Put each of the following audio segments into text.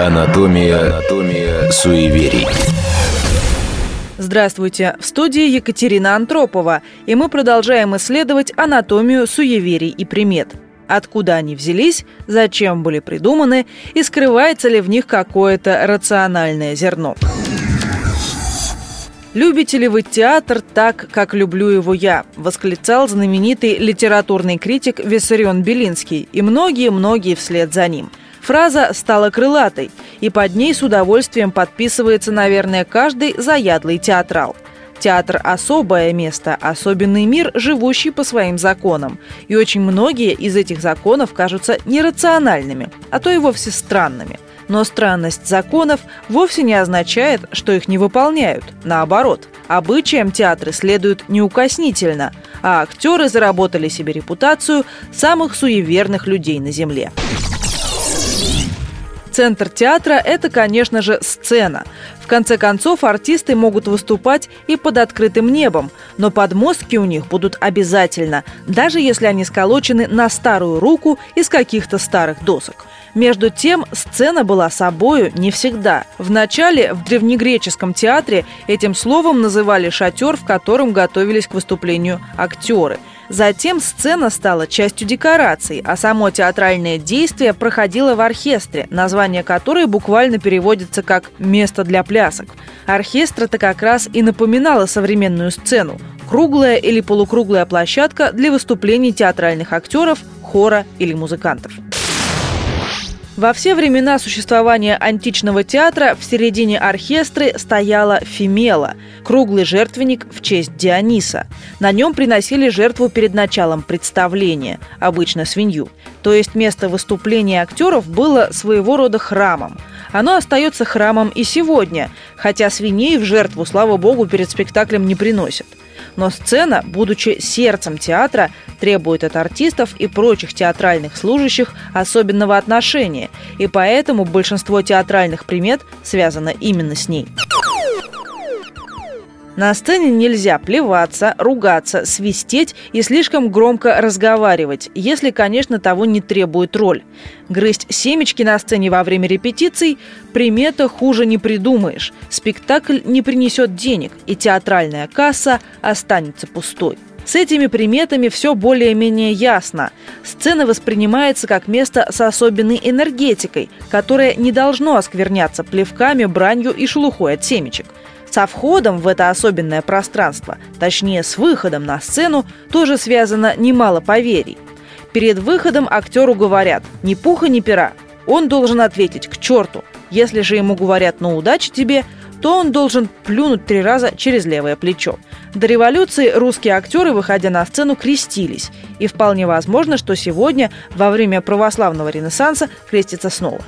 Анатомия, Анатомия суеверий. Здравствуйте! В студии Екатерина Антропова, и мы продолжаем исследовать анатомию суеверий и примет. Откуда они взялись, зачем были придуманы и скрывается ли в них какое-то рациональное зерно. «Любите ли вы театр так, как люблю его я?» – восклицал знаменитый литературный критик Виссарион Белинский и многие-многие вслед за ним. Фраза стала крылатой, и под ней с удовольствием подписывается, наверное, каждый заядлый театрал. Театр – особое место, особенный мир, живущий по своим законам. И очень многие из этих законов кажутся нерациональными, а то и вовсе странными – но странность законов вовсе не означает, что их не выполняют. Наоборот, обычаям театры следуют неукоснительно, а актеры заработали себе репутацию самых суеверных людей на Земле. Центр театра – это, конечно же, сцена. В конце концов, артисты могут выступать и под открытым небом, но подмостки у них будут обязательно, даже если они сколочены на старую руку из каких-то старых досок. Между тем, сцена была собою не всегда. Вначале в древнегреческом театре этим словом называли шатер, в котором готовились к выступлению актеры. Затем сцена стала частью декораций, а само театральное действие проходило в оркестре, название которой буквально переводится как «место для плясок». Оркестр это как раз и напоминало современную сцену – круглая или полукруглая площадка для выступлений театральных актеров, хора или музыкантов. Во все времена существования античного театра в середине оркестры стояла фимела – круглый жертвенник в честь Диониса. На нем приносили жертву перед началом представления, обычно свинью. То есть место выступления актеров было своего рода храмом. Оно остается храмом и сегодня, хотя свиней в жертву, слава богу, перед спектаклем не приносят – но сцена, будучи сердцем театра, требует от артистов и прочих театральных служащих особенного отношения, и поэтому большинство театральных примет связано именно с ней. На сцене нельзя плеваться, ругаться, свистеть и слишком громко разговаривать, если, конечно, того не требует роль. Грызть семечки на сцене во время репетиций – примета хуже не придумаешь. Спектакль не принесет денег, и театральная касса останется пустой. С этими приметами все более-менее ясно. Сцена воспринимается как место с особенной энергетикой, которое не должно оскверняться плевками, бранью и шелухой от семечек. Со входом в это особенное пространство, точнее с выходом на сцену, тоже связано немало поверий. Перед выходом актеру говорят «ни пуха, ни пера». Он должен ответить «к черту». Если же ему говорят «ну удачи тебе», то он должен плюнуть три раза через левое плечо. До революции русские актеры, выходя на сцену, крестились. И вполне возможно, что сегодня, во время православного ренессанса, крестится снова.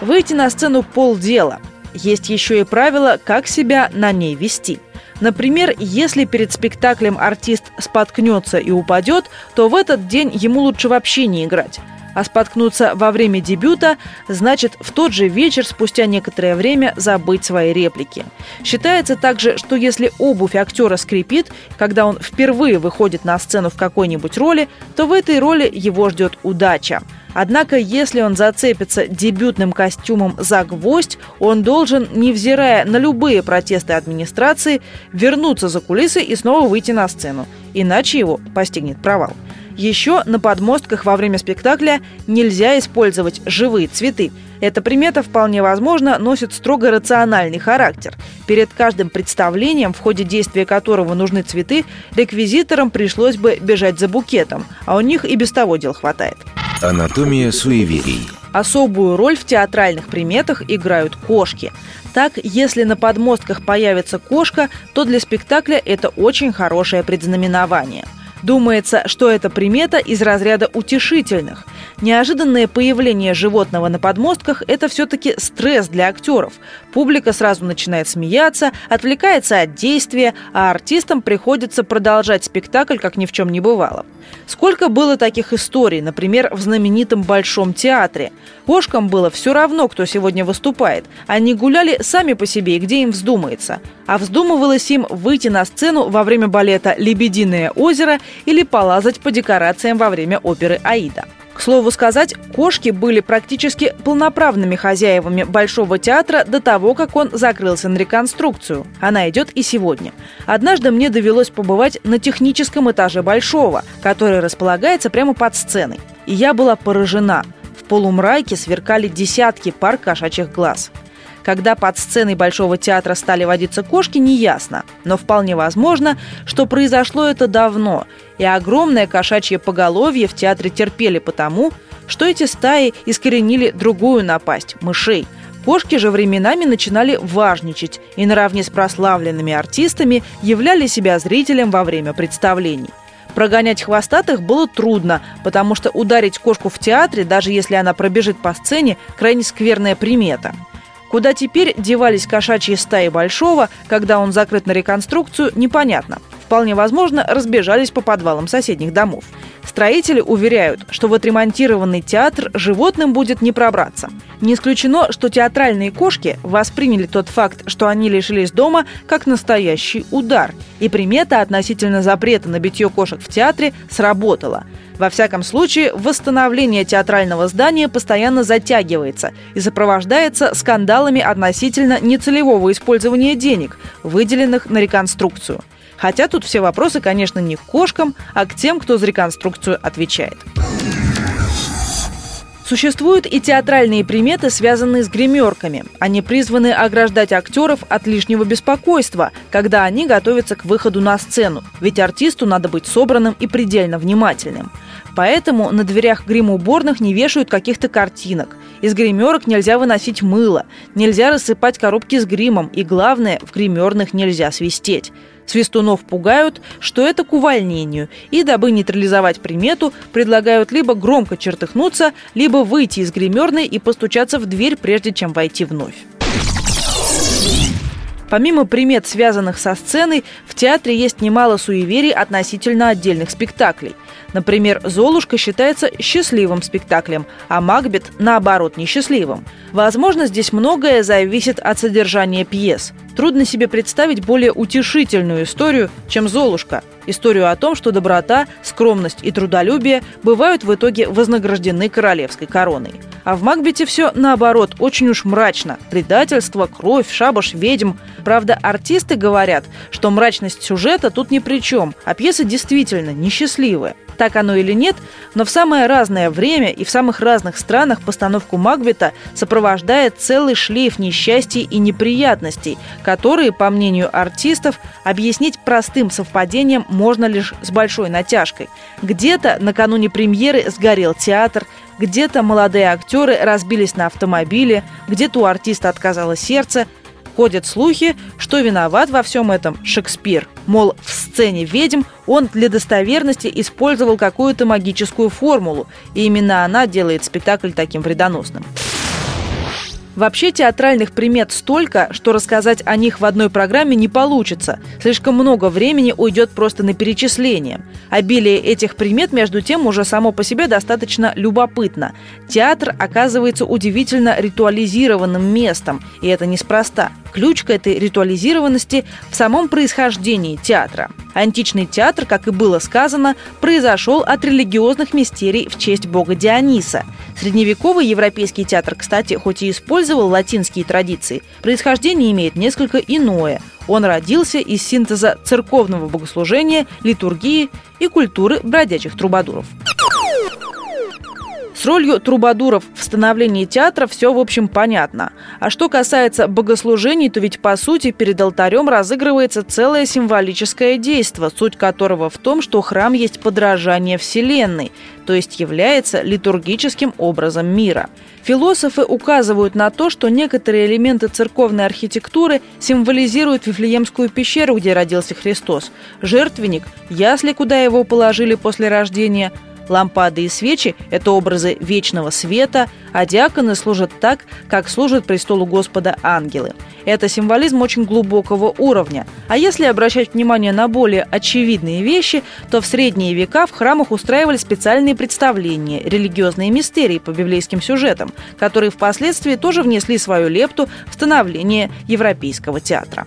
Выйти на сцену полдела. Есть еще и правила, как себя на ней вести. Например, если перед спектаклем артист споткнется и упадет, то в этот день ему лучше вообще не играть а споткнуться во время дебюта значит в тот же вечер спустя некоторое время забыть свои реплики. Считается также, что если обувь актера скрипит, когда он впервые выходит на сцену в какой-нибудь роли, то в этой роли его ждет удача. Однако, если он зацепится дебютным костюмом за гвоздь, он должен, невзирая на любые протесты администрации, вернуться за кулисы и снова выйти на сцену. Иначе его постигнет провал. Еще на подмостках во время спектакля нельзя использовать живые цветы. Эта примета вполне возможно носит строго рациональный характер. Перед каждым представлением, в ходе действия которого нужны цветы, реквизиторам пришлось бы бежать за букетом, а у них и без того дел хватает. Анатомия суеверий. Особую роль в театральных приметах играют кошки. Так, если на подмостках появится кошка, то для спектакля это очень хорошее предзнаменование – Думается, что эта примета из разряда утешительных. Неожиданное появление животного на подмостках – это все-таки стресс для актеров. Публика сразу начинает смеяться, отвлекается от действия, а артистам приходится продолжать спектакль, как ни в чем не бывало. Сколько было таких историй, например, в знаменитом Большом театре. Кошкам было все равно, кто сегодня выступает. Они гуляли сами по себе и где им вздумается. А вздумывалось им выйти на сцену во время балета «Лебединое озеро» или полазать по декорациям во время оперы «Аида». К слову сказать, кошки были практически полноправными хозяевами Большого театра до того, как он закрылся на реконструкцию. Она идет и сегодня. Однажды мне довелось побывать на техническом этаже Большого, который располагается прямо под сценой. И я была поражена. В полумрайке сверкали десятки пар кошачьих глаз. Когда под сценой Большого театра стали водиться кошки, неясно. Но вполне возможно, что произошло это давно, и огромное кошачье поголовье в театре терпели потому, что эти стаи искоренили другую напасть – мышей. Кошки же временами начинали важничать и наравне с прославленными артистами являли себя зрителям во время представлений. Прогонять хвостатых было трудно, потому что ударить кошку в театре, даже если она пробежит по сцене, крайне скверная примета – Куда теперь девались кошачьи стаи Большого, когда он закрыт на реконструкцию, непонятно. Вполне возможно, разбежались по подвалам соседних домов. Строители уверяют, что в отремонтированный театр животным будет не пробраться. Не исключено, что театральные кошки восприняли тот факт, что они лишились дома, как настоящий удар. И примета относительно запрета на битье кошек в театре сработала – во всяком случае, восстановление театрального здания постоянно затягивается и сопровождается скандалами относительно нецелевого использования денег, выделенных на реконструкцию. Хотя тут все вопросы, конечно, не к кошкам, а к тем, кто за реконструкцию отвечает. Существуют и театральные приметы, связанные с гримерками. Они призваны ограждать актеров от лишнего беспокойства, когда они готовятся к выходу на сцену. Ведь артисту надо быть собранным и предельно внимательным. Поэтому на дверях грим-уборных не вешают каких-то картинок. Из гримерок нельзя выносить мыло, нельзя рассыпать коробки с гримом и, главное, в гримерных нельзя свистеть. Свистунов пугают, что это к увольнению, и, дабы нейтрализовать примету, предлагают либо громко чертыхнуться, либо выйти из гримерной и постучаться в дверь, прежде чем войти вновь. Помимо примет, связанных со сценой, в театре есть немало суеверий относительно отдельных спектаклей. Например, «Золушка» считается счастливым спектаклем, а «Макбет» наоборот несчастливым. Возможно, здесь многое зависит от содержания пьес. Трудно себе представить более утешительную историю, чем «Золушка». Историю о том, что доброта, скромность и трудолюбие бывают в итоге вознаграждены королевской короной. А в Макбете все наоборот, очень уж мрачно. Предательство, кровь, шабаш, ведьм. Правда, артисты говорят, что мрачность сюжета тут ни при чем, а пьеса действительно несчастливая так оно или нет, но в самое разное время и в самых разных странах постановку Макбета сопровождает целый шлейф несчастий и неприятностей, которые, по мнению артистов, объяснить простым совпадением можно лишь с большой натяжкой. Где-то накануне премьеры сгорел театр, где-то молодые актеры разбились на автомобиле, где-то у артиста отказало сердце – Ходят слухи, что виноват во всем этом Шекспир. Мол, в сцене ведьм он для достоверности использовал какую-то магическую формулу, и именно она делает спектакль таким вредоносным. Вообще театральных примет столько, что рассказать о них в одной программе не получится. Слишком много времени уйдет просто на перечисление. Обилие этих примет, между тем, уже само по себе достаточно любопытно. Театр оказывается удивительно ритуализированным местом, и это неспроста. Ключ к этой ритуализированности в самом происхождении театра. Античный театр, как и было сказано, произошел от религиозных мистерий в честь бога Диониса. Средневековый европейский театр, кстати, хоть и использовал латинские традиции, происхождение имеет несколько иное. Он родился из синтеза церковного богослужения, литургии и культуры бродячих трубадуров. С ролью трубадуров в становлении театра все, в общем, понятно. А что касается богослужений, то ведь, по сути, перед алтарем разыгрывается целое символическое действие, суть которого в том, что храм есть подражание Вселенной, то есть является литургическим образом мира. Философы указывают на то, что некоторые элементы церковной архитектуры символизируют Вифлеемскую пещеру, где родился Христос, жертвенник, ясли, куда его положили после рождения – Лампады и свечи – это образы вечного света, а диаконы служат так, как служат престолу Господа ангелы. Это символизм очень глубокого уровня. А если обращать внимание на более очевидные вещи, то в средние века в храмах устраивали специальные представления, религиозные мистерии по библейским сюжетам, которые впоследствии тоже внесли свою лепту в становление европейского театра.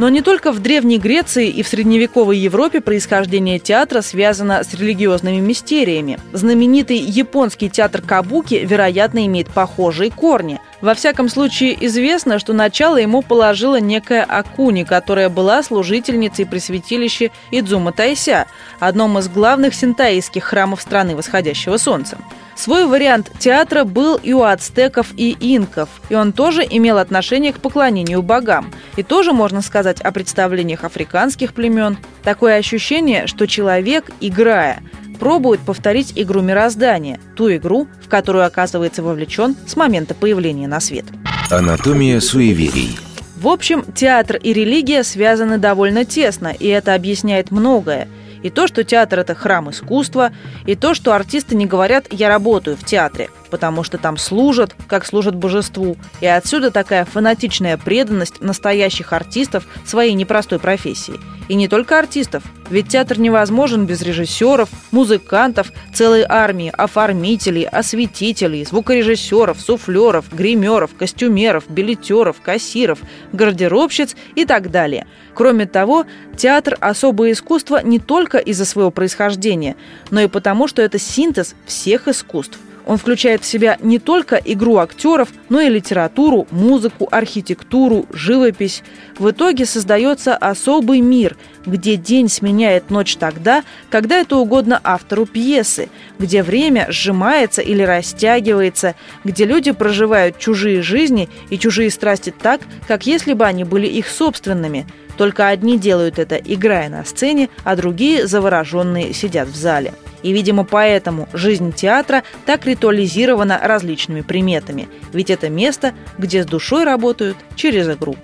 Но не только в Древней Греции и в средневековой Европе происхождение театра связано с религиозными мистериями. Знаменитый японский театр Кабуки, вероятно, имеет похожие корни. Во всяком случае, известно, что начало ему положила некая Акуни, которая была служительницей при святилище Идзума Тайся, одном из главных синтаистских храмов страны восходящего солнца. Свой вариант театра был и у ацтеков и инков, и он тоже имел отношение к поклонению богам. И тоже можно сказать о представлениях африканских племен. Такое ощущение, что человек, играя, пробует повторить игру мироздания, ту игру, в которую оказывается вовлечен с момента появления на свет. Анатомия суеверий. В общем, театр и религия связаны довольно тесно, и это объясняет многое – и то, что театр – это храм искусства, и то, что артисты не говорят «я работаю в театре», потому что там служат, как служат божеству. И отсюда такая фанатичная преданность настоящих артистов своей непростой профессии. И не только артистов, ведь театр невозможен без режиссеров, музыкантов, целой армии, оформителей, осветителей, звукорежиссеров, суфлеров, гримеров, костюмеров, билетеров, кассиров, гардеробщиц и так далее. Кроме того, театр – особое искусство не только из-за своего происхождения, но и потому, что это синтез всех искусств. Он включает в себя не только игру актеров, но и литературу, музыку, архитектуру, живопись. В итоге создается особый мир, где день сменяет ночь тогда, когда это угодно автору пьесы, где время сжимается или растягивается, где люди проживают чужие жизни и чужие страсти так, как если бы они были их собственными. Только одни делают это, играя на сцене, а другие, завороженные, сидят в зале. И, видимо, поэтому жизнь театра так ритуализирована различными приметами. Ведь это место, где с душой работают через игру.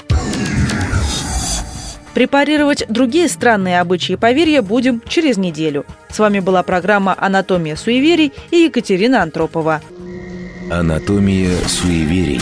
Препарировать другие странные обычаи и поверья будем через неделю. С вами была программа «Анатомия суеверий» и Екатерина Антропова. Анатомия суеверий.